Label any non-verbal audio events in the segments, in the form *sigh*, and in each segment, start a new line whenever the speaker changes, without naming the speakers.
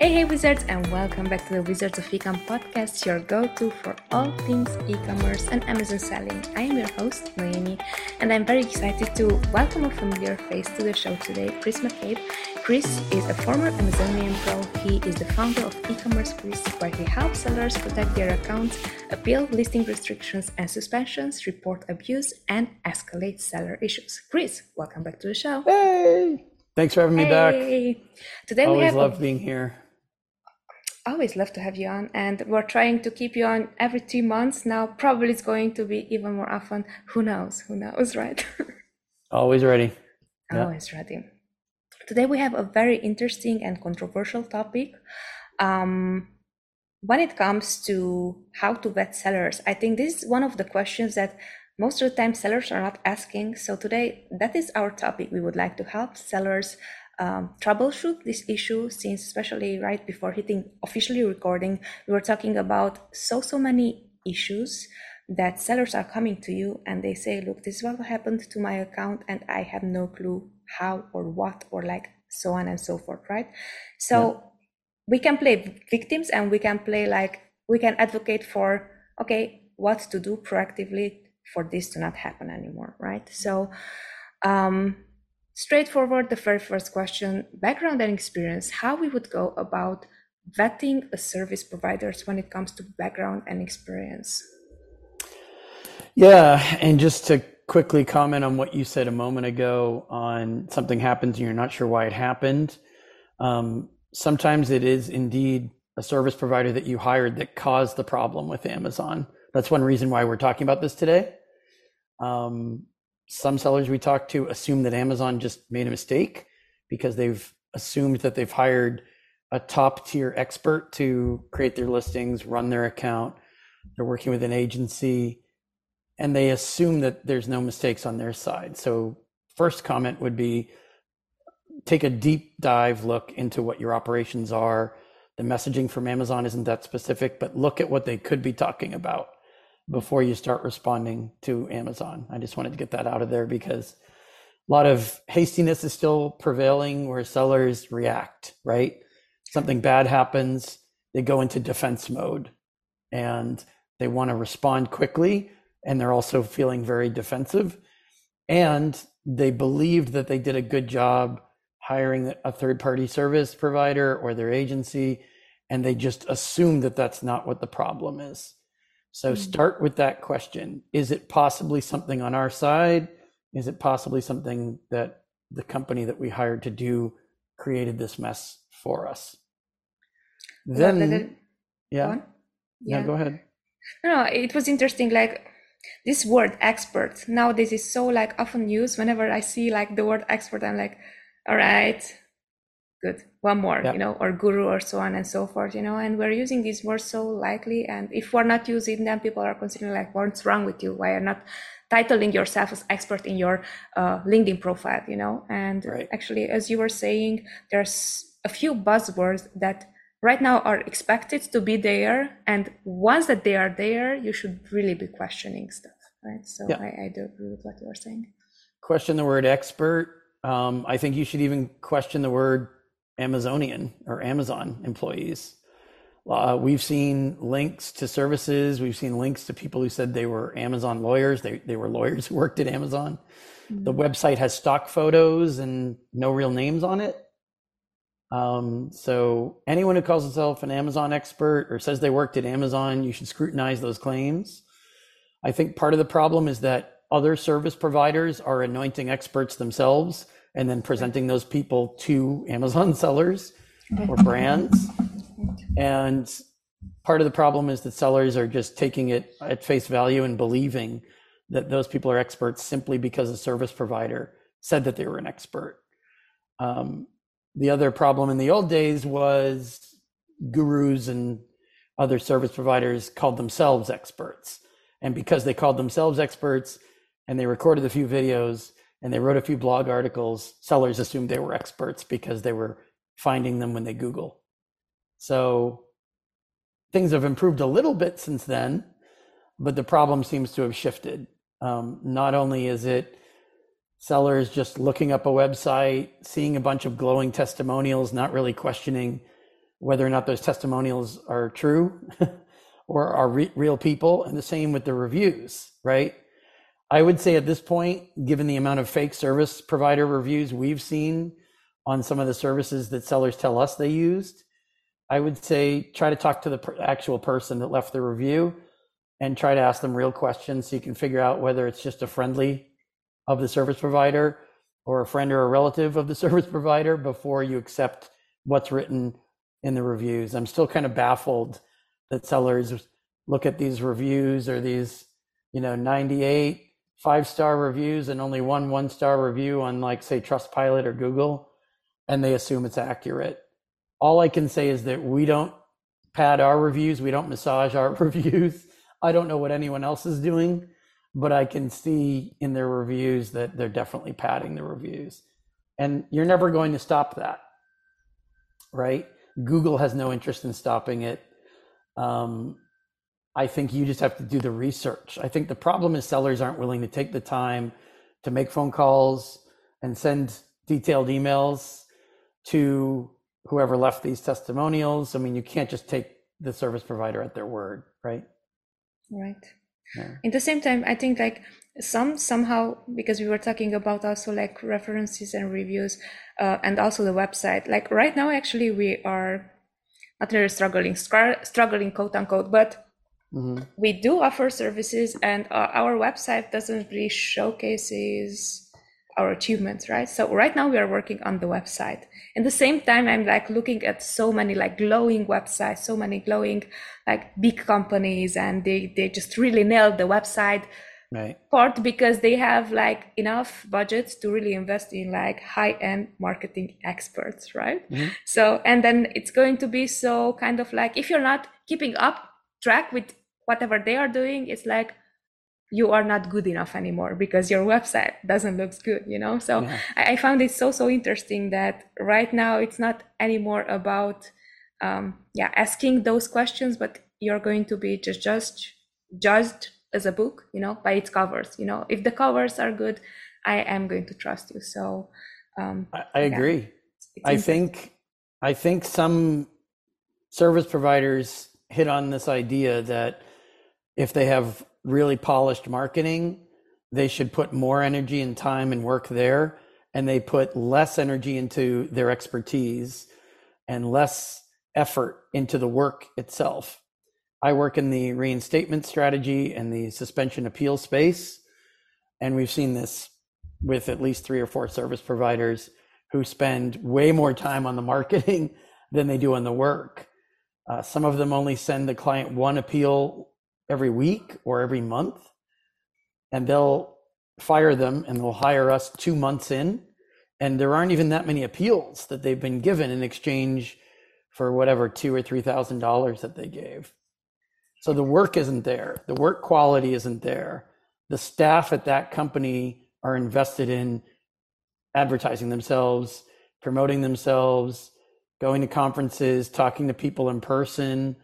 Hey, hey, wizards, and welcome back to the Wizards of Ecom podcast, your go to for all things e commerce and Amazon selling. I am your host, Noemi, and I'm very excited to welcome a familiar face to the show today, Chris McCabe. Chris is a former Amazonian pro. He is the founder of e-commerce Chris, where he helps sellers protect their accounts, appeal listing restrictions and suspensions, report abuse, and escalate seller issues. Chris, welcome back to the show.
Hey! Thanks for having me
hey.
back.
Today
Always
we have
love
a,
being here.
Always love to have you on, and we're trying to keep you on every three months. Now, probably it's going to be even more often. Who knows? Who knows, *laughs* right?
Always ready. Yeah.
Always ready. Today we have a very interesting and controversial topic. Um, when it comes to how to vet sellers, I think this is one of the questions that most of the time sellers are not asking. So today, that is our topic. We would like to help sellers um, troubleshoot this issue since especially right before hitting officially recording, we were talking about so, so many issues that sellers are coming to you and they say, look, this is what happened to my account and I have no clue how or what or like so on and so forth, right? So
Yeah.
we can play victims and we can play like we can advocate for okay, what to do proactively for this to not happen anymore, right? So um straightforward the very first question background and experience how we would go about vetting a service providers when it comes to background and experience
Yeah, and just to quickly comment on what you said a moment ago on something happens and you're not sure why it happened. Um, sometimes it is indeed a service provider that you hired that caused the problem with Amazon. That's one reason why we're talking about this today. Um, some sellers we talked to assume that Amazon just made a mistake because they've assumed that they've hired a top tier expert to create their listings, run their account. They're working with an agency and they assume that there's no mistakes on their side. So, first comment would be take a deep dive look into what your operations are. The messaging from Amazon isn't that specific, but look at what they could be talking about before you start responding to Amazon. I just wanted to get that out of there because a lot of hastiness is still prevailing where sellers react, right? Something bad happens, they go into defense mode and they want to respond quickly and they're also feeling very defensive and they believed that they did a good job hiring a third party service provider or their agency and they just assume that that's not what the problem is so
Mhm.
start with that question is it possibly something on our side is it possibly something that the company that we hired to do created this mess for us
Well,
then
the- the-
yeah
go
yeah go ahead
No, no, it was interesting. Like this word expert nowadays is so like often used. Whenever I see like the word expert, I'm like, all right, good, one more,
Yeah.
you know, or guru or so on and so forth, you know. And we're using these words so lightly, and if we're not using them, people are considering like, what's wrong with you? Why are not titling yourself as expert in your uh, LinkedIn profile, you know? And
Right.
actually, as you were saying, there's a few buzzwords that right now are expected to be there and once that they are there you should really be questioning stuff right so
Yeah.
I, I do agree with what you are saying
question the word expert. Um, I think you should even question the word Amazonian or Amazon employees. Uh, we've seen links to services. We've seen links to people who said they were Amazon lawyers. They, they were lawyers who worked at Amazon. The website has stock photos and no real names on it. Um, so anyone who calls himself an Amazon expert or says they worked at Amazon, you should scrutinize those claims. I think part of the problem is that other service providers are anointing experts themselves and then presenting those people to Amazon *laughs* sellers or brands. And part of the problem is that sellers are just taking it at face value and believing that those people are experts simply because a service provider said that they were an expert. Um, the other problem in the old days was gurus and other service providers called themselves experts. And because they called themselves experts and they recorded a few videos and they wrote a few blog articles, sellers assumed they were experts because they were finding them when they Google. So things have improved a little bit since then, but the problem seems to have shifted. Um, not only is it sellers just looking up a website, seeing a bunch of glowing testimonials, not really questioning whether or not those testimonials are true *laughs* or are re- real people, and the same with the reviews, right? I would say at this point, given the amount of fake service provider reviews we've seen on some of the services that sellers tell us they used, I would say try to talk to the actual person that left the review and try to ask them real questions so you can figure out whether it's just a friendly of the service provider or a friend or a relative of the *laughs* service provider before you accept what's written in the reviews. I'm still kind of baffled that sellers look at these reviews or these, you know, 98 five star reviews and only one one star review on like say Trustpilot or Google and they assume it's accurate. All I can say is that we don't pad our reviews, we don't massage our *laughs* reviews. I don't know what anyone else is doing, but I can see in their reviews that they're definitely padding the reviews. And you're never going to stop that, right? Google has no interest in stopping it. Um, I think you just have to do the research. I think the problem is sellers aren't willing to take the time to make phone calls and send detailed emails to whoever left these testimonials. I mean, you can't just take the service provider at their word, right?
Right. Yeah. In the same time, I think like some somehow because we were talking about also like references and reviews uh, and also the website. Like right now, actually, we are not really struggling, struggling quote unquote, but mm-hmm. we do offer services, and uh, our website doesn't really showcases our achievements right? So right now we are working on the website. In the same time i'm like looking at so many like glowing websites so many glowing like big companies and they they just really nailed the website.
Right.
Part because they have like enough budgets to really invest in like high end marketing experts right? Mm-hmm. so and then it's going to be so kind of like if you're not keeping up track with whatever they are doing it's like you are not good enough anymore because your website doesn't look good you know? So yeah. I, I, found it so so interesting that right now it's not anymore about um, yeah asking those questions but you're going to be just just judged as a book you know by its covers you know? If the covers are good i am going to trust you. So um,
I, I yeah, agree. It's, i think i think some service providers hit on this idea that if they have really polished marketing, they should put more energy and time and work there. And they put less energy into their expertise and less effort into the work itself. I work in the reinstatement strategy and the suspension appeal space. And we've seen this with at least three or four service providers who spend way more time on the marketing *laughs* than they do on the work. Uh, some of them only send the client one appeal every week or every month, and they'll fire them and they'll hire us two months in. And there aren't even that many appeals that they've been given in exchange for whatever two or three thousand dollars that they gave. So the work isn't there. The work quality isn't there. The staff at that company are invested in advertising themselves, promoting themselves, going to conferences, talking to people in person,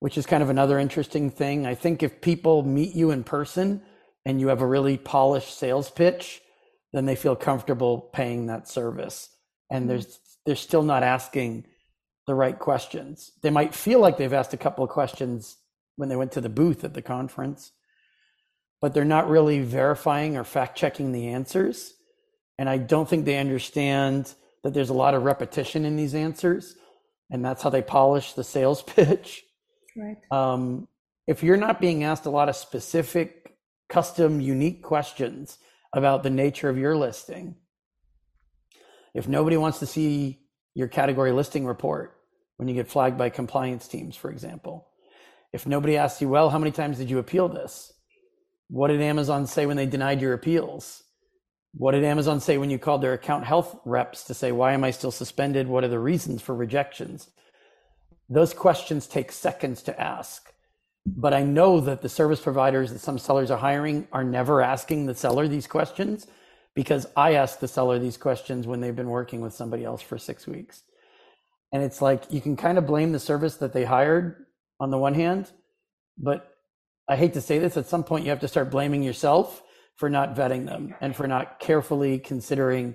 which is kind of another interesting thing. I think if people meet you in person and you have a really polished sales pitch, then they feel comfortable paying that service. And mm-hmm. there's they're still not asking the right questions. They might feel like they've asked a couple of questions when they went to the booth at the conference, but they're not really verifying or fact checking the answers. And I don't think they understand that there's a lot of repetition in these answers. And that's how they polish the sales *laughs* pitch.
Right.
Um, if you're not being asked a lot of specific, custom, unique questions about the nature of your listing, if nobody wants to see your category listing report when you get flagged by compliance teams, for example, if nobody asks you, well, how many times did you appeal this? What did Amazon say when they denied your appeals? What did Amazon say when you called their account health reps to say, why am I still suspended? What are the reasons for rejections? Those questions take seconds to ask. But I know that the service providers that some sellers are hiring are never asking the seller these questions because I ask the seller these questions when they've been working with somebody else for six weeks. And it's like you can kind of blame the service that they hired on the one hand, but I hate to say this, at some point you have to start blaming yourself for not vetting them and for not carefully considering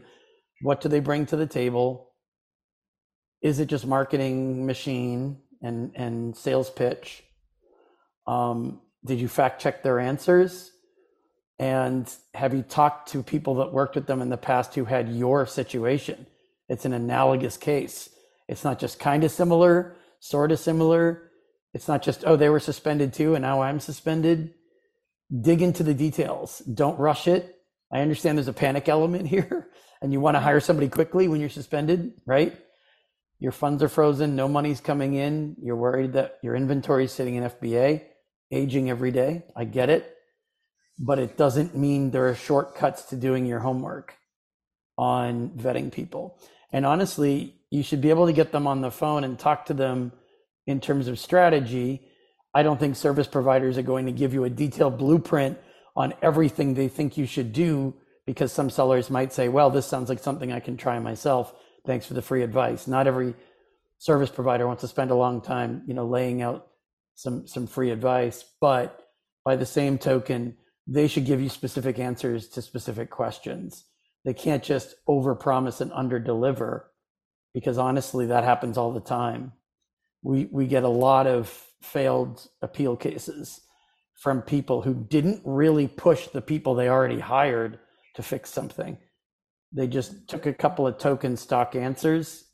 what do they bring to the table is it just marketing machine and and sales pitch? Um, did you fact check their answers? And have you talked to people that worked with them in the past who had your situation? It's an analogous case. It's not just kind of similar, sort of similar. It's not just, oh, they were suspended too, and now I'm suspended. Dig into the details. Don't rush it. I understand there's a panic element *laughs* here, and you want to hire somebody quickly when you're suspended, right? Your funds are frozen, no money's coming in. You're worried that your inventory is sitting in FBA, aging every day. I get it. But it doesn't mean there are shortcuts to doing your homework on vetting people. And honestly, you should be able to get them on the phone and talk to them in terms of strategy. I don't think service providers are going to give you a detailed blueprint on everything they think you should do because some sellers might say, well, this sounds like something I can try myself. Thanks for the free advice. Not every service provider wants to spend a long time, you know, laying out some some free advice, but by the same token, they should give you specific answers to specific questions. They can't just overpromise and underdeliver because honestly that happens all the time. We we get a lot of failed appeal cases from people who didn't really push the people they already hired to fix something. They just took a couple of token stock answers.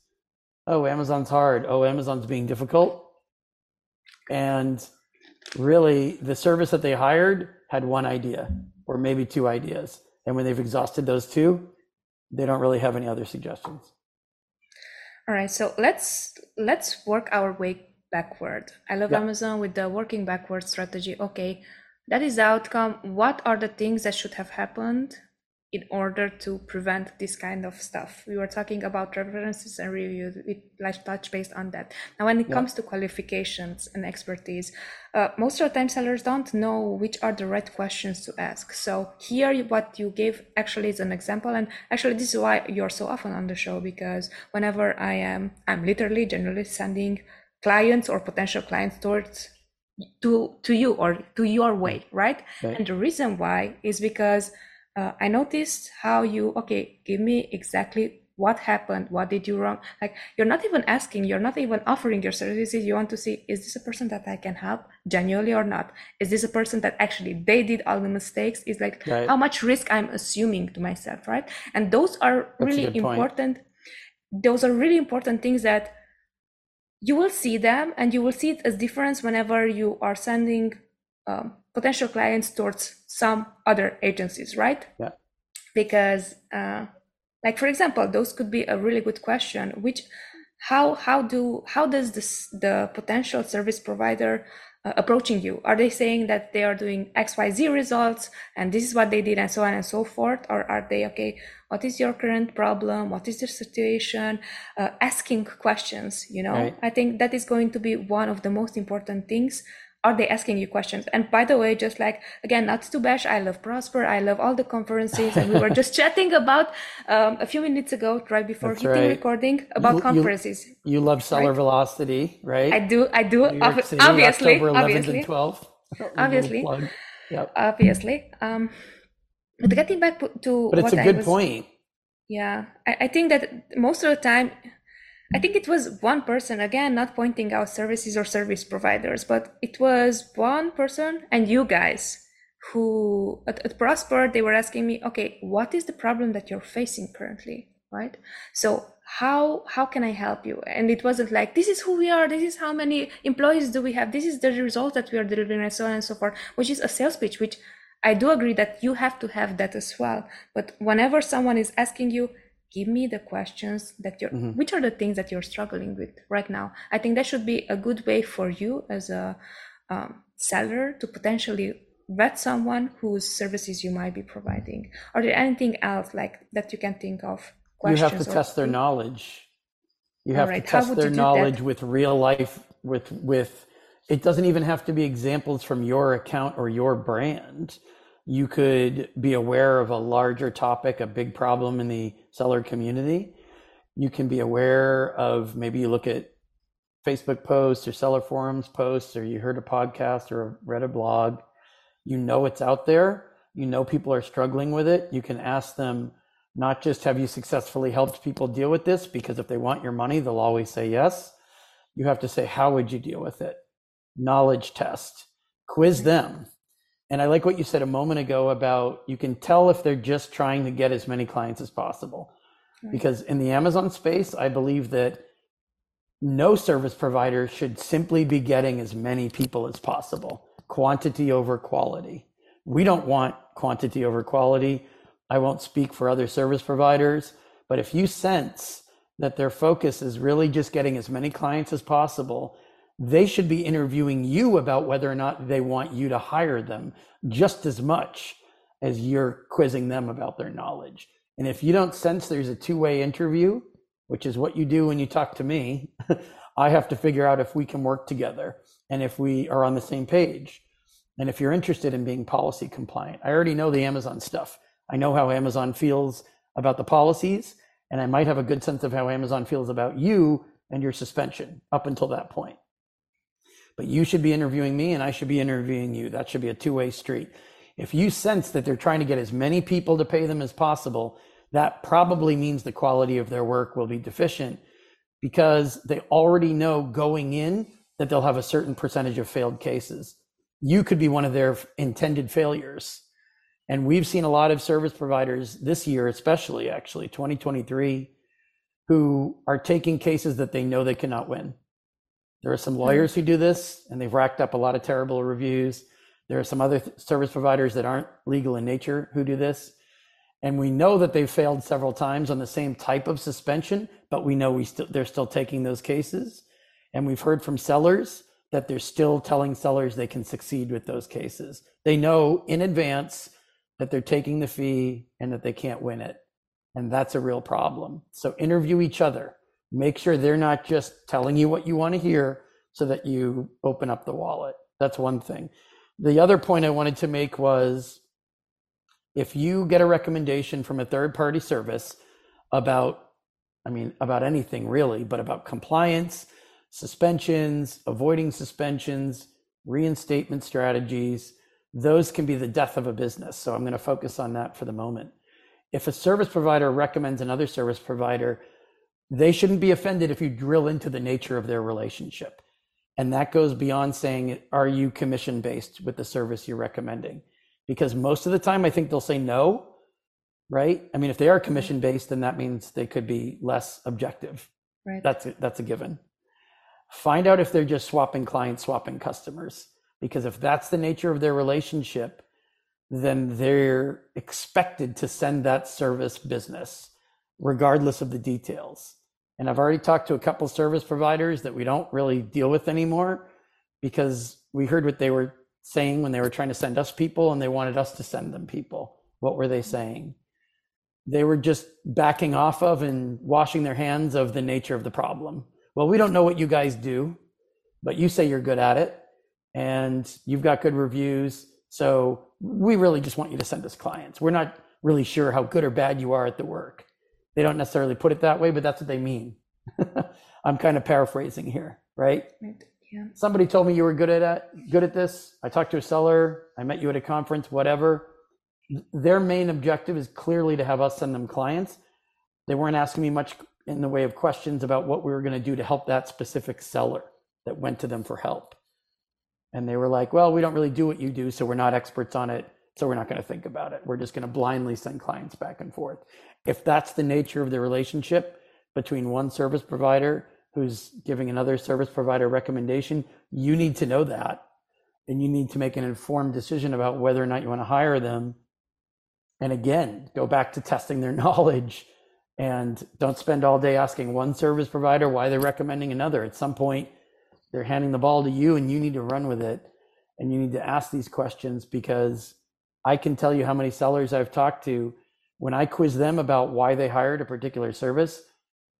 Oh, Amazon's hard. Oh, Amazon's being difficult. And really, the service that they hired had one idea or maybe two ideas. And when they've exhausted those two, they don't really have any other suggestions.
All right, so let's let's work our way backward. I love yeah. Amazon with the working backward strategy. Okay, that is the outcome. What are the things that should have happened in order to prevent this kind of stuff? We were talking about references and reviews. We like touch based on that. Now, when it yeah. comes to qualifications and expertise, uh, most of the time sellers don't know which are the right questions to ask. So here, what you gave actually is an example, and actually this is why you're so often on the show because whenever I am, I'm literally generally sending clients or potential clients towards to to you or to your way right, right. and the reason why is because uh, i noticed how you okay give me exactly what happened what did you wrong? Like you're not even asking you're not even offering your services. You want to see is this a person that i can help genuinely or not? Is this a person that actually they did all the mistakes? Is like right. how much risk i'm assuming to myself right? And those are That's really important those are really important things that you will see them and you will see it as difference whenever you are sending um, potential clients towards some other agencies right?
Yeah.
Because uh, like for example those could be a really good question which how how do how does this the potential service provider uh, approaching you? Are they saying that they are doing xyz results and this is what they did and so on and so forth? Or are they okay what is your current problem? What is your situation? Uh, asking questions you know? Right. i think that is going to be one of the most important things are they asking you questions? And by the way just like again not to bash i love prosper i love all the conferences and we were just *laughs* chatting about um, a few minutes ago right before That's hitting right. recording about you, conferences.
you, you, love seller right? velocity right?
I do i do Ob- City, obviously
October 11th
obviously.
and 12th
obviously. yep. obviously. Um but getting back to
but it's a good was, point.
Yeah I, I think that most of the time I think it was one person, again, not pointing out services or service providers, but it was one person and you guys who at, at Prosper, they were asking me, okay, what is the problem that you're facing currently? Right. So how how can I help you? And it wasn't like this is who we are, this is how many employees do we have, this is the result that we are delivering, and so on and so forth, which is a sales pitch, which I do agree that you have to have that as well. But whenever someone is asking you, give me the questions that you're mm-hmm. which are the things that you're struggling with right now? I think that should be a good way for you as a um, seller to potentially vet someone whose services you might be providing. Are there anything else like that you can think of?
You have to test their knowledge. You have right. to test their knowledge with real life with with it doesn't even have to be examples from your account or your brand you could be aware of a larger topic, a big problem in the seller community. You can be aware of maybe you look at Facebook posts or seller forums posts, or you heard a podcast or read a blog. You know it's out there. You know people are struggling with it. You can ask them, not just have you successfully helped people deal with this, because if they want your money, they'll always say yes. You have to say, how would you deal with it? Knowledge test, quiz hmm. them. And I like what you said a moment ago about you can tell if they're just trying to get as many clients as possible. Right. Because in the Amazon space, I believe that no service provider should simply be getting as many people as possible, quantity over quality. We don't want quantity over quality. I won't speak for other service providers, but if you sense that their focus is really just getting as many clients as possible, they should be interviewing you about whether or not they want you to hire them just as much as you're quizzing them about their knowledge. And if you don't sense there's a two way interview, which is what you do when you talk to me, *laughs* I have to figure out if we can work together and if we are on the same page. And if you're interested in being policy compliant, I already know the Amazon stuff. I know how Amazon feels about the policies, and I might have a good sense of how Amazon feels about you and your suspension up until that point. But you should be interviewing me, and I should be interviewing you. That should be a two way street. If you sense that they're trying to get as many people to pay them as possible, that probably means the quality of their work will be deficient because they already know going in that they'll have a certain percentage of failed cases. You could be one of their intended failures. And we've seen a lot of service providers this year, especially actually 2023, who are taking cases that they know they cannot win. There are some lawyers who do this and they've racked up a lot of terrible reviews. There are some other th- service providers that aren't legal in nature who do this. And we know that they've failed several times on the same type of suspension, but we know we st- they're still taking those cases. And we've heard from sellers that they're still telling sellers they can succeed with those cases. They know in advance that they're taking the fee and that they can't win it. And that's a real problem. So interview each other. Make sure they're not just telling you what you want to hear so that you open up the wallet. That's one thing. The other point I wanted to make was if you get a recommendation from a third party service about I mean about anything really, but about compliance, suspensions, avoiding suspensions, reinstatement strategies, those can be the death of a business. So I'm going to focus on that for the moment. If a service provider recommends another service provider, they shouldn't be offended if you drill into the nature of their relationship. And that goes beyond saying, are you commission based with the service you're recommending? Because most of the time, I think they'll say no, right? I mean, if they are commission based, then that means they could be less objective. Right. That's a, that's a given. Find out if they're just swapping clients, swapping customers. Because if that's the nature of their relationship, then they're expected to send that service business, regardless of the details. And I've already talked to a couple service providers that we don't really deal with anymore because we heard what they were saying when they were trying to send us people and they wanted us to send them people. What were they saying? They were just backing off of and washing their hands of the nature of the problem. Well, we don't know what you guys do, but you say you're good at it and you've got good reviews. So we really just want you to send us clients. We're not really sure how good or bad you are at the work. They don't necessarily put it that way, but that's what they mean. *laughs* I'm kind of paraphrasing here, right? Yeah. Somebody told me you were good at uh, good at this. I talked to a seller. I met you at a conference, whatever. Their main objective is clearly to have us send them clients. They weren't asking me much in the way of questions about what we were going to do to help that specific seller that went to them for help. And they were like, well, we don't really do what you do, so we're not experts on it. So we're not going to think about it. We're just going to blindly send clients back and forth. If that's the nature of the relationship between one service provider who's giving another service provider recommendation, you need to know that. And you need to make an informed decision about whether or not you want to hire them. And again, go back to testing their *laughs* knowledge and don't spend all day asking one service provider why they're recommending another. At some point, they're handing the ball to you and you need to run with it. And you need to ask these questions because I can tell you how many sellers I've talked to when I quiz them about why they hired a particular service,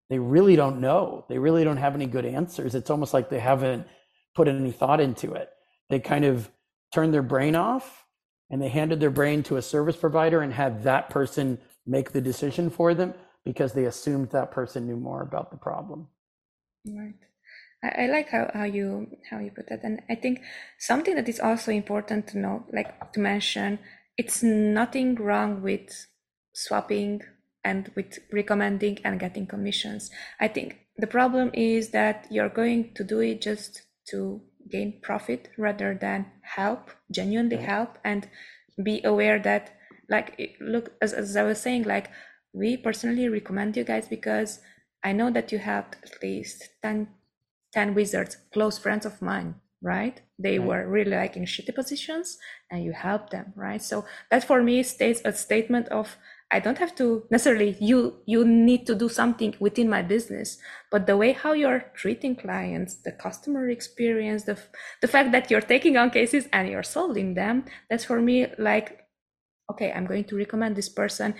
they really don't know. They really don't have any good answers. It's almost like they haven't put any thought into it. They kind of turned their brain off and they handed their brain to a service provider and had that person make the decision for them because they assumed that person knew more about the problem.
Right. I, I like how, how you how you put that. And I think something that is also important to know, like to mention, it's nothing wrong with swapping and with recommending and getting commissions. I think the problem is that you're going to do it just to gain profit rather than help, genuinely help, and be aware that, like, look, as, as I was saying, like, we personally recommend you guys because I know that you have at least 10, 10 wizards, close friends of mine, right? They were really like in shitty positions and you help them, right? So that for me states a statement of I don't have to necessarily you you need to do something within my business, but the way how you're treating clients, the customer experience, the the fact that you're taking on cases and you're solving them, that's for me like okay, I'm going to recommend this person.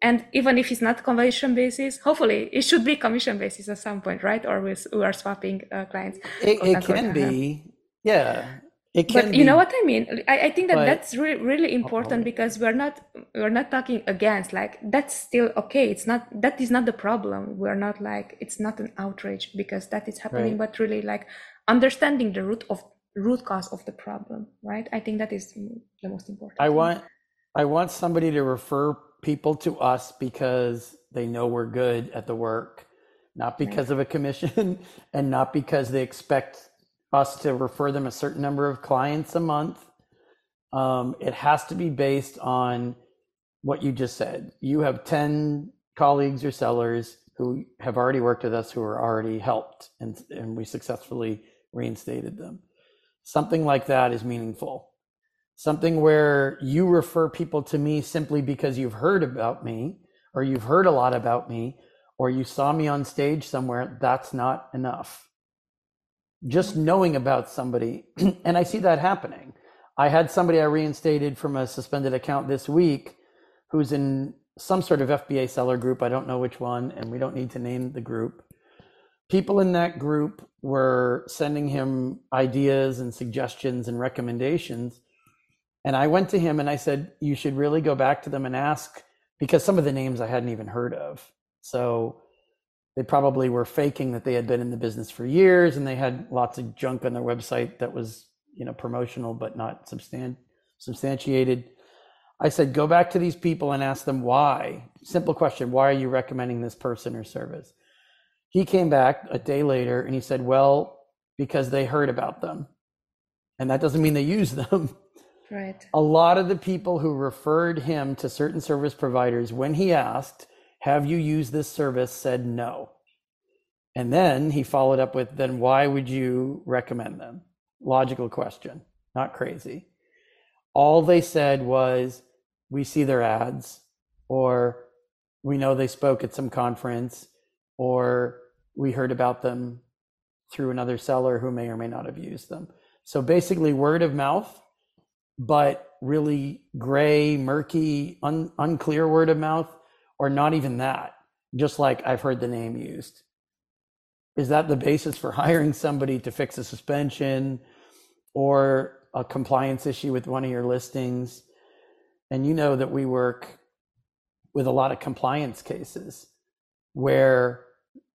And even if it's not commission basis hopefully it should be commission basis at some point right? Or we, we are swapping uh, clients
it, it can be yeah. It
can but you be, know what i mean? I, I think that but, that's re- really oh, important because we're not we're not talking against like that's still okay. It's not that is not the problem. We're not like it's not an outrage because that is happening right. but really like understanding the root of root cause of the problem right? I think that is the most important
i thing. want i want somebody to refer people to us because they know we're good at the work, not because right. of a commission *laughs* and not because they expect us to refer them a certain number of clients a month. Um, it has to be based on what you just said. You have 10 colleagues or sellers who have already worked with us who are already helped and, and we successfully reinstated them. Something like that is meaningful something where you refer people to me simply because you've heard about me or you've heard a lot about me or you saw me on stage somewhere, that's not enough. Just knowing about somebody, *clears throat* and I see that happening. I had somebody I reinstated from a suspended account this week who's in some sort of FBA seller group. I don't know which one, and we don't need to name the group. People in that group were sending him ideas and suggestions and recommendations and I went to him and I said, You should really go back to them and ask because some of the names I hadn't even heard of. So they probably were faking that they had been in the business for years and they had lots of junk on their website that was, you know, promotional but not substan- substantiated. I said, go back to these people and ask them why. Simple question Why are you recommending this person or service? He came back a day later and he said, Well, because they heard about them. And that doesn't mean they use them.
Right.
A lot of the people who referred him to certain service providers, when he asked, Have you used this service? said no. And then he followed up with, Then why would you recommend them? Logical question, not crazy. All they said was, We see their ads, or we know they spoke at some conference, or we heard about them through another seller who may or may not have used them. So basically, word of mouth but really gray, murky, un, unclear word of mouth, or not even that, just like I've heard the name used. Is that the basis for *laughs* hiring somebody to fix a suspension or a compliance issue with one of your listings? And you know that we work with a lot of compliance cases where,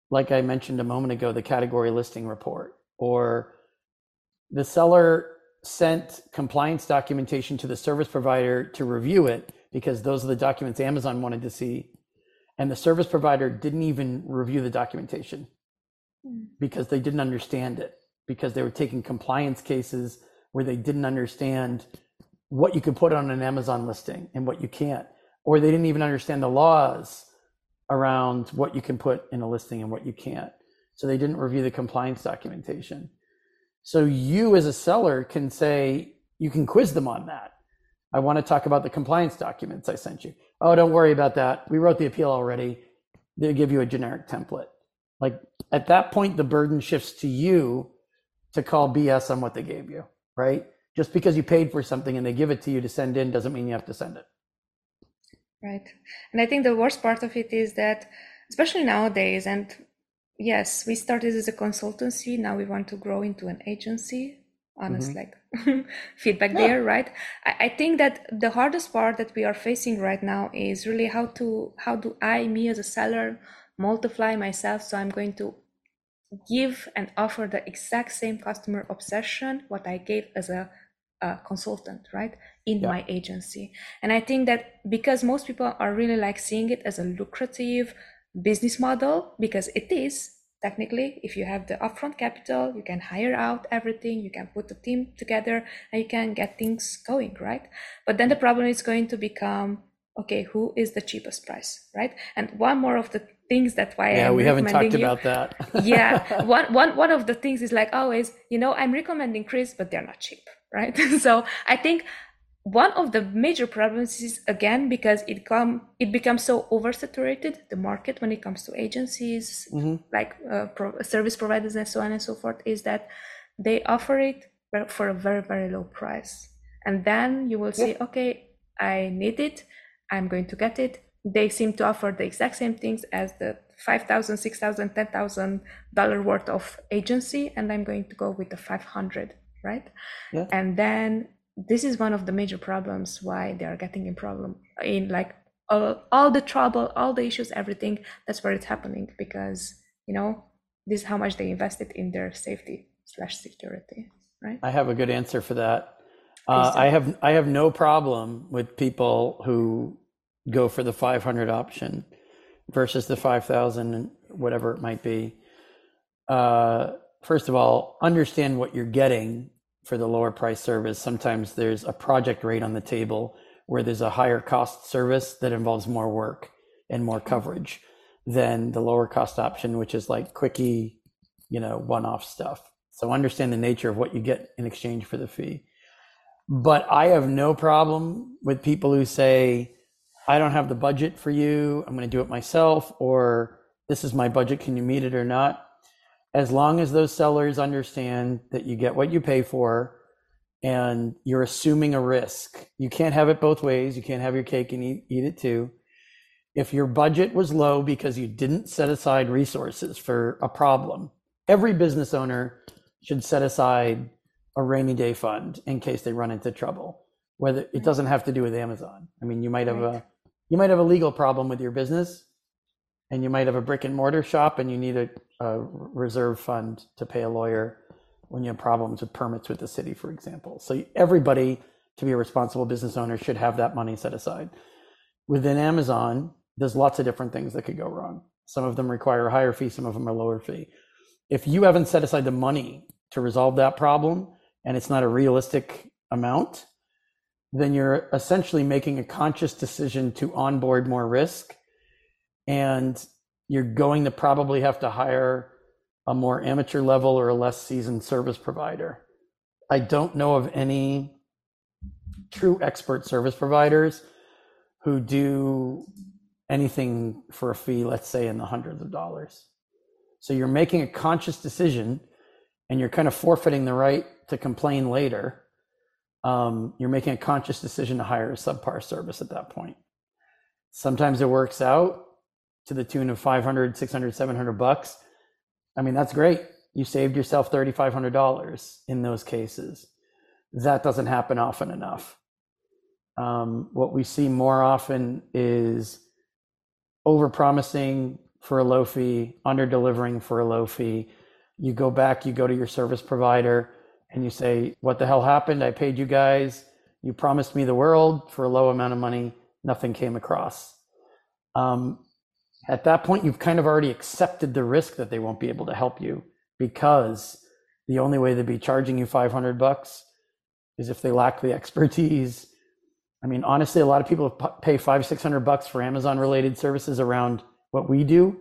like I mentioned a moment ago, the category listing report or the seller sent compliance documentation to the service provider to review it because those are the documents Amazon wanted to see. And the service provider didn't even review the documentation hmm. because they didn't understand it, because they were taking compliance cases where they didn't understand what you could put on an Amazon listing and what you can't, or they didn't even understand the laws around what you can put in a listing and what you can't. So they didn't review the compliance documentation. So you as a seller can say, you can quiz them on that. I want to talk about the compliance documents I sent you. Oh, don't worry about that. We wrote the appeal already. They'll give you a generic template. Like at that point, the burden shifts to you to call BS on what they gave you, right? Just because you paid for something and they give it to you to send in doesn't mean you have to send it.
Right. And I think the worst part of it is that, especially nowadays, and yes, we started as a consultancy. Now we want to grow into an agency. Honest, mm-hmm. like *laughs* feedback yeah. there, right? I, I think that the hardest part that we are facing right now is really how to how do I, me as a seller, multiply myself. So I'm going to give and offer the exact same customer obsession what I gave as a uh, consultant, right, in yeah. my agency. And I think that because most people are really like seeing it as a lucrative business model, because it is technically, if you have the upfront capital, you can hire out everything, you can put the team together, and you can get things going, right? But then the problem is going to become okay, who is the cheapest price, right? And one more of the things that why
yeah,
I'm
we haven't talked
you,
about that. *laughs*
yeah, *laughs* one one one of the things is like always, you know, I'm recommending Chris, but they're not cheap, right? *laughs* so I think one of the major problems is again because it come it becomes so oversaturated the market when it comes to agencies mm-hmm. like uh, pro- service providers and so on and so forth is that they offer it for a very very low price and then you will say yeah. okay i need it i'm going to get it they seem to offer the exact same things as the 5000 6000 10000 dollar worth of agency and i'm going to go with the 500 right yeah. and then this is one of the major problems why they are getting in problem in like all, all the trouble all the issues everything that's where it's happening because you know this is how much they invested in their safety slash security right?
I have a good answer for that. Uh, I have I have no problem with people who go for the 500 option versus the 5000 whatever it might be. Uh, first of all understand what you're getting for the lower price service sometimes there's a project rate on the table where there's a higher cost service that involves more work and more mm-hmm. coverage than the lower cost option which is like quickie you know one-off stuff so understand the nature of what you get in exchange for the fee but i have no problem with people who say I don't have the budget for you. I'm going to do it myself, or this is my budget. Can you meet it or not? As long as those sellers understand that you get what you pay for and you're assuming a risk, you can't have it both ways. You can't have your cake and eat, eat it too. If your budget was low because you didn't set aside resources for a problem, every business owner should set aside a rainy day fund in case they run into trouble whether it doesn't have to do with Amazon. I mean, you might have a you might have a legal problem with your business and you might have a brick and mortar shop and you need a, a, reserve fund to pay a lawyer when you have problems with permits with the city for example. So everybody to be a responsible business owner should have that money set aside. Within amazon there's lots of different things that could go wrong. Some of them require a higher fee some of them are lower fee. If you haven't set aside the money to resolve that problem and it's not a realistic amount then you're essentially making a conscious decision to onboard more risk. And you're going to probably have to hire a more amateur level or a less seasoned service provider. I don't know of any true expert service providers who do anything for a fee, let's say in the hundreds of dollars. So you're making a conscious decision and you're kind of forfeiting the right to complain later um, you're making a conscious decision to hire a subpar service at that point. Sometimes it works out to the tune of 500, 600, 700 bucks. I mean, that's great. You saved yourself $3,500 in those cases. That doesn't happen often enough. Um, what we see more often is over promising for a low fee, under delivering for a low fee. You go back, you go to your service provider, and you say, What the hell happened? I paid you guys. You promised me the world for a low amount of money. Nothing came across. Um, at that point, you've kind of already accepted the risk that they won't be able to help you because the only way they'd be charging you 500 bucks is if they lack the *laughs* expertise. I mean, honestly, a lot of people pay five, 600 bucks for Amazon related services around what we do.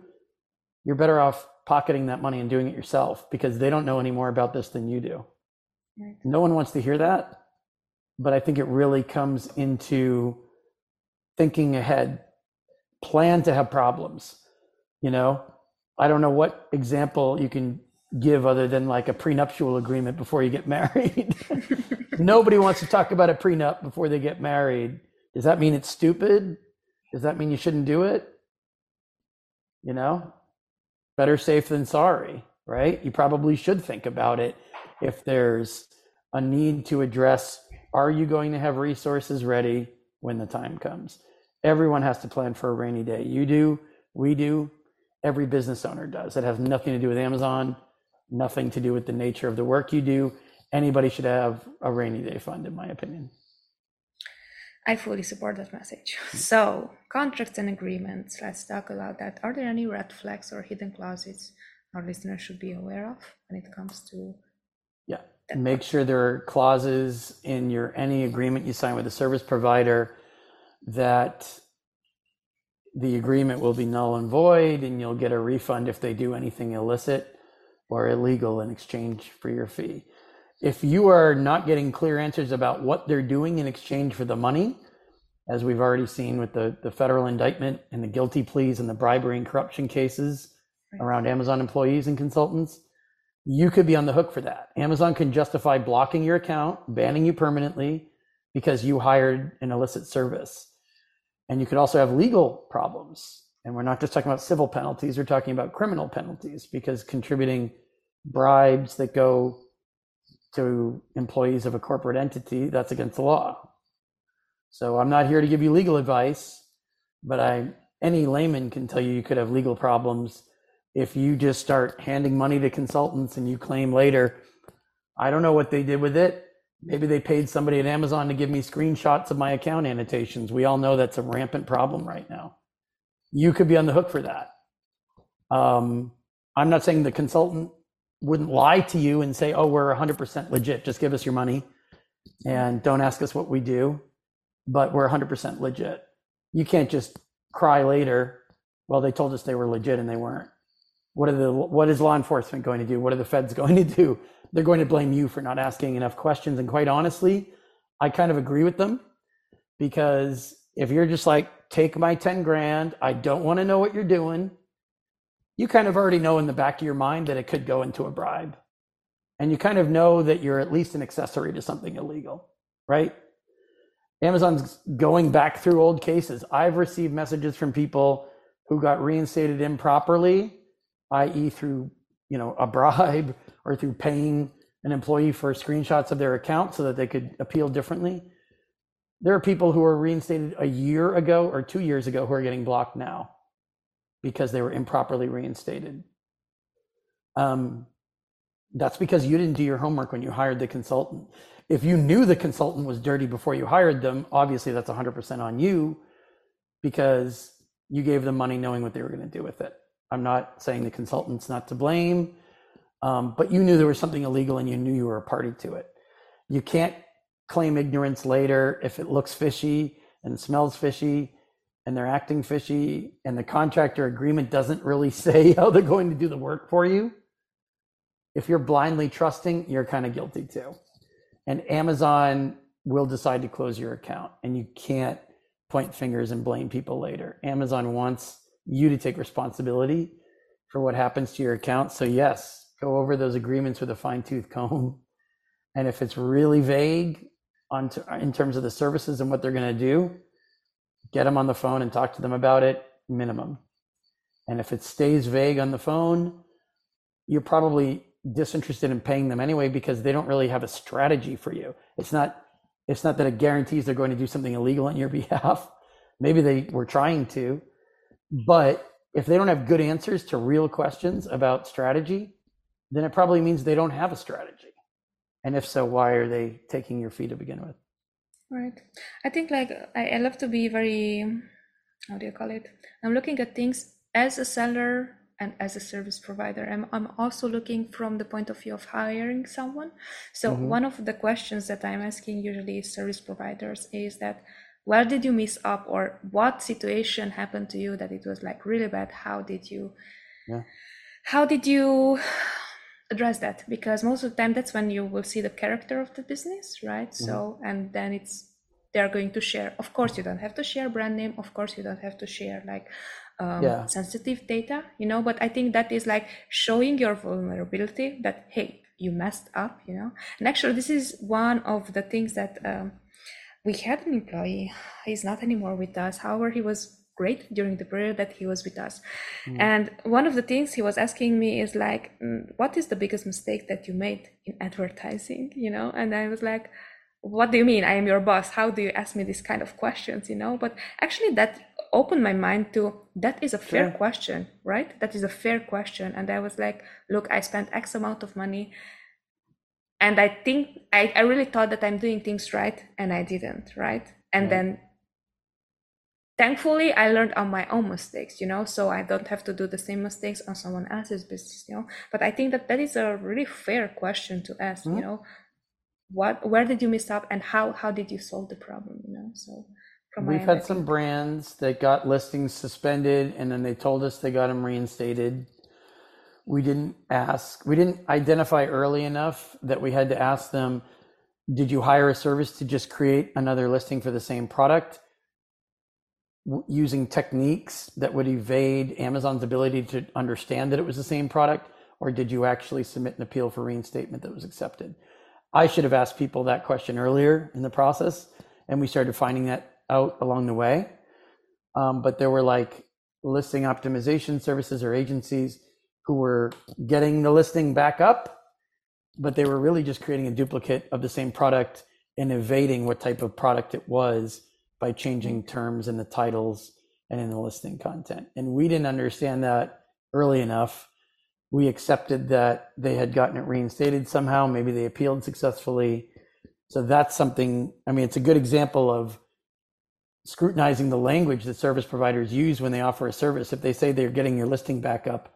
You're better off pocketing that money and doing it yourself because they don't know any more about this than you do. Right. No one wants to hear that, but I think it really comes into thinking ahead, plan to have problems. You know, I don't know what example you can give other than like a prenuptial agreement before you get *laughs* married. Nobody wants to talk about a prenup before they get married. Does that mean it's stupid? Does that mean you shouldn't do it? You know, better safe than sorry, right? You probably should think about it if there's a need to address are you going to have resources ready when the time comes? Everyone has to plan for a rainy day. You do, we do, every business owner does. It has nothing to do with Amazon, nothing to do with the nature of the work you do. anybody should have a rainy day fund, in my opinion.
I fully support that message. So, contracts and agreements, let's talk about that. Are there any red flags or hidden clauses our listeners should be aware of when it comes to
yeah make sure there are clauses in your any agreement you sign with a service provider that the agreement will be null and void and you'll get a refund if they do anything illicit or illegal in exchange for your fee if you are not getting clear answers about what they're doing in exchange for the money, as we've already seen with the, the federal indictment and the guilty pleas and the bribery and corruption cases right. around Amazon employees and consultants, you could be on the hook for that. Amazon can justify blocking your account, banning you permanently because you hired an illicit service. And you could also have legal problems. And we're not just talking about civil penalties, we're talking about criminal penalties because contributing bribes that go to employees of a corporate entity, that's against the law. So I'm not here to give you legal advice, but I any layman can tell you you could have legal problems if you just start handing money to consultants and you claim later, I don't know what they did with it. Maybe they paid somebody at Amazon to give me screenshots of my account annotations. We all know that's a rampant problem right now. You could be on the hook for that. Um, I'm not saying the consultant wouldn't lie to you and say, "Oh, we're 100% legit. Just give us your money and don't ask us what we do." But we're 100% legit. You can't just cry later, "Well, they told us they were legit and they weren't." What are the what is law enforcement going to do? What are the feds going to do? They're going to blame you for not asking enough questions. And quite honestly, I kind of agree with them because if you're just like, "Take my 10 grand. I don't want to know what you're doing." you kind of already know in the back of your mind that it could go into a bribe. And you kind of know that you're at least an accessory to something illegal, right? Amazon's going back through old cases. I've received messages from people who got reinstated improperly, i.e., through you know a bribe *laughs* or through paying an employee for screenshots of their account so that they could appeal differently. There are people who were reinstated a year ago or two years ago who are getting blocked now because they were improperly reinstated. Um, that's because you didn't do your homework when you hired the consultant. If you knew the consultant was dirty before you hired them, obviously that's 100% on you because you gave them money knowing what they were going to do with it. I'm not saying the consultant's not to blame, um, but you knew there was something illegal and you knew you were a party to it. You can't claim ignorance later if it looks fishy and smells fishy and they're acting fishy and the contractor agreement doesn't really *laughs* say how they're going to do the work for you, if you're blindly trusting, you're kind of guilty too. And Amazon will decide to close your account and you can't point fingers and blame people later. Amazon wants you to take responsibility for what happens to your account. So, yes, go over those agreements with a fine tooth comb. And if it's really vague on t- in terms of the services and what they're going to do, get them on the phone and talk to them about it minimum and if it stays vague on the phone you're probably disinterested in paying them anyway because they don't really have a strategy for you it's not it's not that it guarantees they're going to do something illegal on your *laughs* behalf maybe they were trying to but if they don't have good answers to real questions about strategy then it probably means they don't have a strategy and if so why are they taking your fee to begin with
Right. I think like I, I love to be very how do you call it? I'm looking at things as a seller and as a service provider. I'm I'm also looking from the point of view of hiring someone. So mm-hmm. one of the questions that I'm asking usually service providers is that where did you miss up or what situation happened to you that it was like really bad? How did you yeah. how did you address that because most of the time that's when you will see the character of the business right mm-hmm. so and then it's they're going to share of course you don't have to share brand name of course you don't have to share like um, yeah. sensitive data you know but i think that is like showing your vulnerability that hey you messed up you know and actually this is one of the things that um, we had an employee he's not anymore with us however he was great during the period that he was with us. Mm. And one of the things he was asking me is like, mm, what is the biggest mistake that you made in advertising? You know, and I was like, what do you mean? I am your boss. How do you ask me this kind of questions? You know, but actually that opened my mind to that is a fair sure. question, right? That is a fair question. And I was like, look, I spent X amount of money and I think I, I really thought that I'm doing things right and I didn't, right? And
Right.
then thankfully I learned on my own mistakes, you know, so I don't have to do the same mistakes on someone else's business, you know. But I think that that is a really fair question to ask,
Mhm.
you know, what where did you mess up and how how did you solve the problem, you know? So from
We've had some brands that got listings suspended and then they told us they got them reinstated. We didn't ask, we didn't identify early enough that we had to ask them, did you hire a service to just create another listing for the same product? Using techniques that would evade Amazon's ability to understand that it was the same product? Or did you actually submit an appeal for reinstatement that was accepted? I should have asked people that question earlier in the process, and we started finding that out along the way. Um, but there were like listing optimization services or agencies who were getting the listing back up, but they were really just creating a duplicate of the same product and evading what type of product it was by changing terms in the titles and in the listing content. And we didn't understand that early enough. We accepted that they had gotten it reinstated somehow. Maybe they appealed successfully. So that's something, I mean, it's a good example of scrutinizing the language that service providers use when they offer a service. If they say they're getting your listing back up,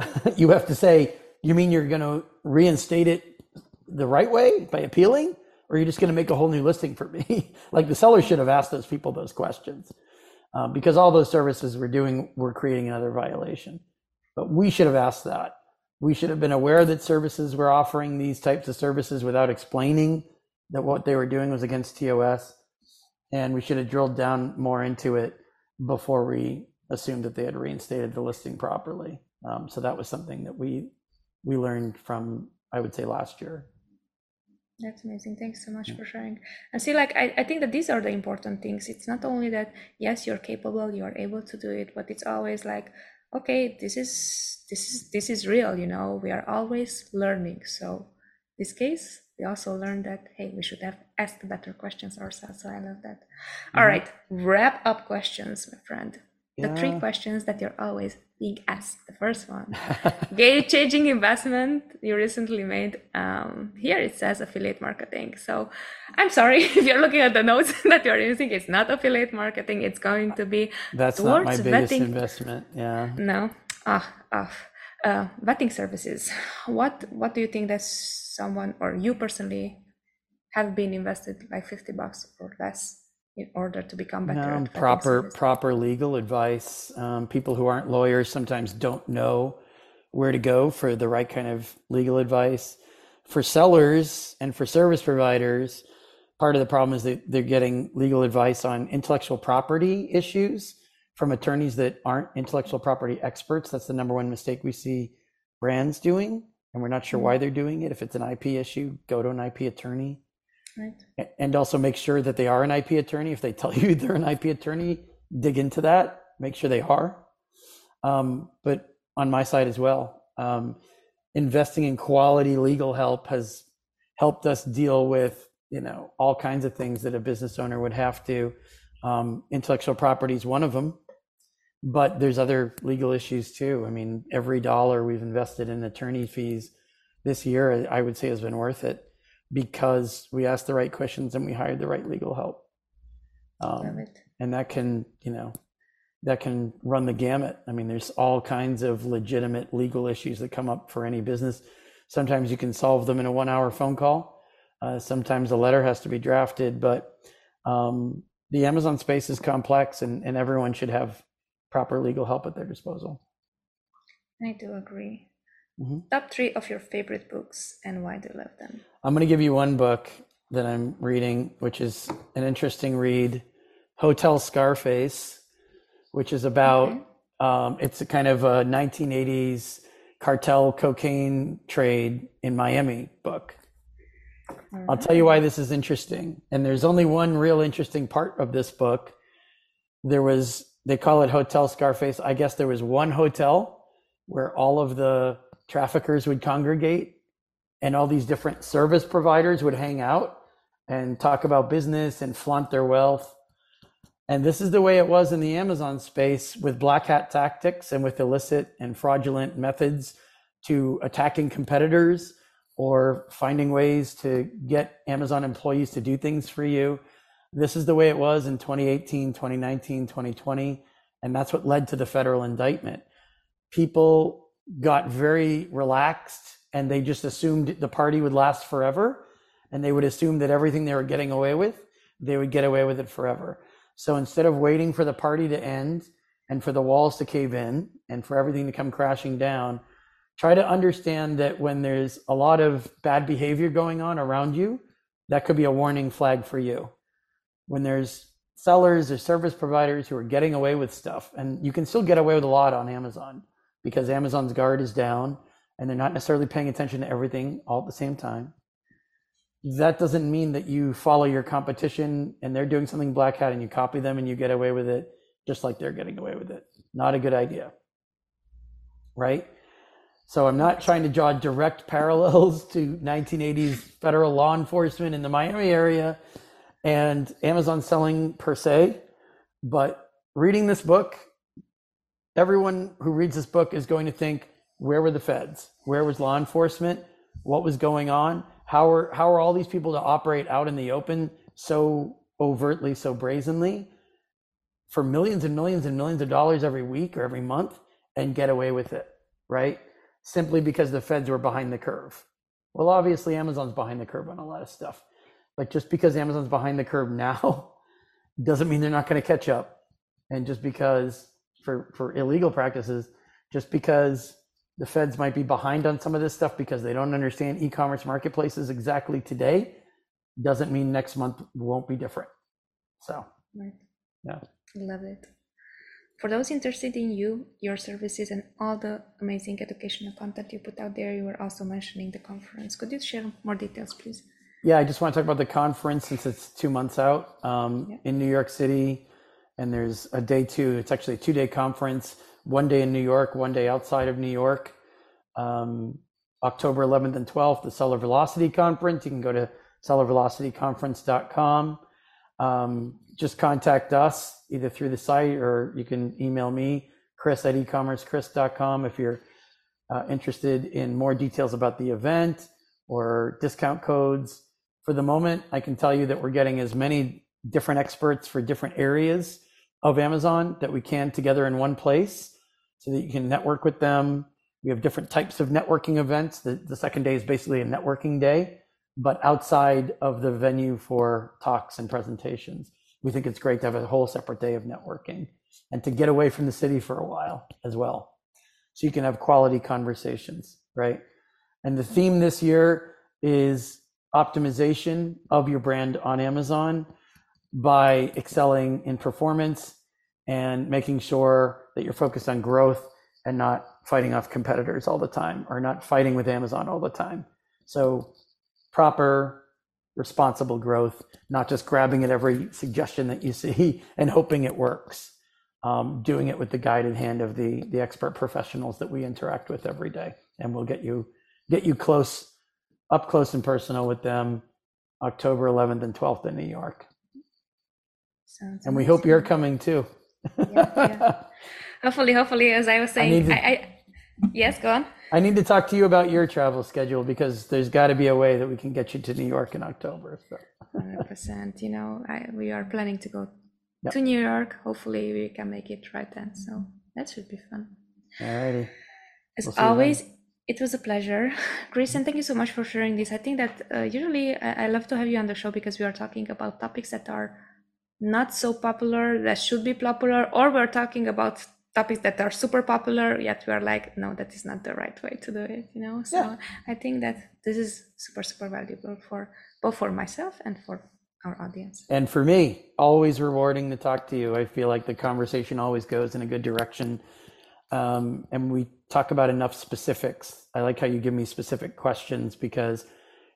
*laughs* you have to say, you mean you're going to reinstate it the right way by appealing? Or you're you just going to make a whole new listing for me? *laughs* like the seller should have asked those people those questions uh, because all those services we're doing, we're creating another violation. But we should have asked that. We should have been aware that services were offering these types of services without explaining that what they were doing was against TOS. And we should have drilled down more into it before we assumed that they had reinstated the listing properly. Um, so that was something that we we learned from, I would say, last year.
That's amazing. Thanks so much
Yeah.
for sharing. And see, like, I, I think that these are the important things. It's not only that, yes, you're capable, you are able to do it, but it's always like, okay, this is, this is, this is real, you know, we are always learning. So this case, we also learned that, hey, we should have asked better questions ourselves. So I love that. All
Mhm.
right. Wrap up questions, my friend. The three questions that you're always being asked. The first one. *laughs* game changing investment you recently made um, here it says affiliate marketing so i'm sorry *laughs* if you're looking at the notes *laughs* that you're using it's not affiliate marketing it's going to be
That's not my biggest
vetting-
investment. Yeah.
no ah ah uh, vetting services what what do you think that someone or you personally have been invested like 50 bucks or less in order to become better at
proper
services?
proper legal advice. Um, people who aren't lawyers sometimes don't know where to go for the right kind of legal advice. For sellers and for service providers, part of the problem is that they're getting legal advice on intellectual property issues from attorneys that aren't intellectual property experts. That's the number one mistake we see brands doing, and we're not sure why they're doing it. If it's an IP issue, go to an IP attorney
right
and also make sure that they are an IP attorney. If they tell *laughs* you they're an IP attorney, dig into that, make sure they are. Um, but on my side as well, um, investing in quality legal help has helped us deal with you know all kinds of things that a business owner would have to. Um, intellectual property is one of them, but there's other legal issues too. I mean, every dollar we've invested in attorney fees this year, I would say, has been worth it because we asked the right questions and we hired the right legal help. Um, and that can, you know, that can run the gamut. I mean, there's all kinds of legitimate legal issues that come up for any business. Sometimes you can solve them in a one hour phone call. Uh, sometimes a letter has to be drafted, but um, the Amazon space is complex and, and everyone should have proper legal help at their disposal.
i do agree
Mhm.
top three of your favorite books and why do you love them
I'm going to give you one book that I'm reading, which is an interesting read Hotel Scarface, which is about,
Okay.
um, it's a kind of a 1980s cartel cocaine trade in Miami book. I'll tell you why this is interesting. And there's only one real interesting part of this book. There was, they call it Hotel Scarface. I guess there was one hotel where all of the traffickers would congregate and all these different service providers would hang out and talk about business and flaunt their wealth. And this is the way it was in the Amazon space with black hat tactics and with illicit and fraudulent methods to attacking competitors or finding ways to get Amazon employees to do things for you. This is the way it was in 2018, 2019, 2020. And that's what led to the federal indictment. People got very relaxed and they just assumed the party would last forever. And they would assume that everything they were getting away with, they would get away with it forever. So instead of waiting for the party to end and for the walls to cave in and for everything to come crashing down, try to understand that when there's a lot of bad behavior going on around you, that could be a warning flag for you. When there's sellers or service providers who are getting away with stuff, and you can still get away with a lot on Amazon because Amazon's guard is down and they're not necessarily paying attention to everything all at the same time. That doesn't mean that you follow your competition and they're doing something black hat and you copy them and you get away with it just like they're getting away with it. Not a good idea. Right? So I'm not trying to draw direct *laughs* parallels to 1980s federal law enforcement in the Miami area and Amazon selling per se, but reading this book, everyone who reads this book is going to think, where were the feds? Where was law enforcement? What was going on? How are how are all these people to operate out in the open so overtly, so brazenly, for millions and millions and millions of dollars every week or every month and get away with it, right? Simply because the feds were behind the curve. Well, obviously Amazon's behind the curve on a lot of stuff. But just because Amazon's behind the curve *laughs* now doesn't mean they're not going to catch up. And just because for for illegal practices, just because the feds might be behind on some of this stuff because they don't understand e-commerce marketplaces exactly today doesn't mean next month won't be different. So right. yeah.
Love it. For those interested in you your services and all the amazing educational content you put out there you were also mentioning the conference. Could you share more details please?
Yeah i just want to talk about the conference since it's two months out um, yeah. in new york city and there's a day two it's actually a two day conference one day in New York, one day outside of New York. Um, October 11th and 12th, the Seller Velocity Conference. You can go to sellervelocityconference.com. Um, just contact us either through the site or you can email me, chris at ecommercechris.com if you're uh, interested in more details about the event or discount codes. For the moment, I can tell you that we're getting as many different experts for different areas of Amazon that we can together in one place so that you can network with them. We have different types of networking events. The, the second day is basically a networking day, but outside of the venue for talks and presentations. We think it's great to have a whole separate day of networking and to get away from the city for a while as well. So you can have quality conversations, right? And the theme this year is optimization of your brand on Amazon by excelling in performance and making sure that you're focused on growth and not fighting off competitors all the time or not fighting with Amazon all the time. So proper responsible growth, not just grabbing at every suggestion that you see *laughs* and hoping it works. Um, doing it with the guided hand of the the expert professionals that we interact with every day, and we'll get you get you close, up close and personal with them, October 11th and 12th in New York. Sounds and we hope you're coming too.
yeah, yeah. *laughs* hopefully, hopefully, as I was saying, I, to, I, I, yes, go on.
I need to talk to you about your travel schedule because there's got to be a way that we can get you to New York in October.
Hundred percent. You know, I, we are planning to go yep. to New York. Hopefully, we can make it right then. So that should be fun.
Alrighty.
As we'll always, it was a pleasure, *laughs* Chris, and thank you so much for sharing this. I think that uh, usually I, I love to have you on the show because we are talking about topics that are not so popular that should be popular or we're talking about topics that are super popular yet we are like no that is not the right way to do it you know? So yeah. i think that this is super super valuable for both for myself and for our audience.
And for me always rewarding to talk to you. I feel like the conversation always goes in a good direction. Um, and we talk about enough specifics. I like how you give me specific questions because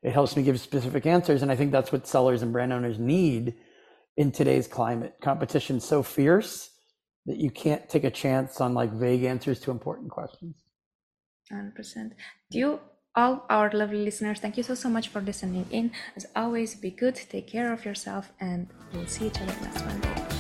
it helps me give specific answers and i think that's what sellers and brand owners need in today's climate. Competition's so fierce that you can't take a chance on like vague answers to important questions.
100%. Do you, all our lovely listeners, thank you so, so much for listening in. As always, be good, take care of yourself, and we'll see each other next Monday.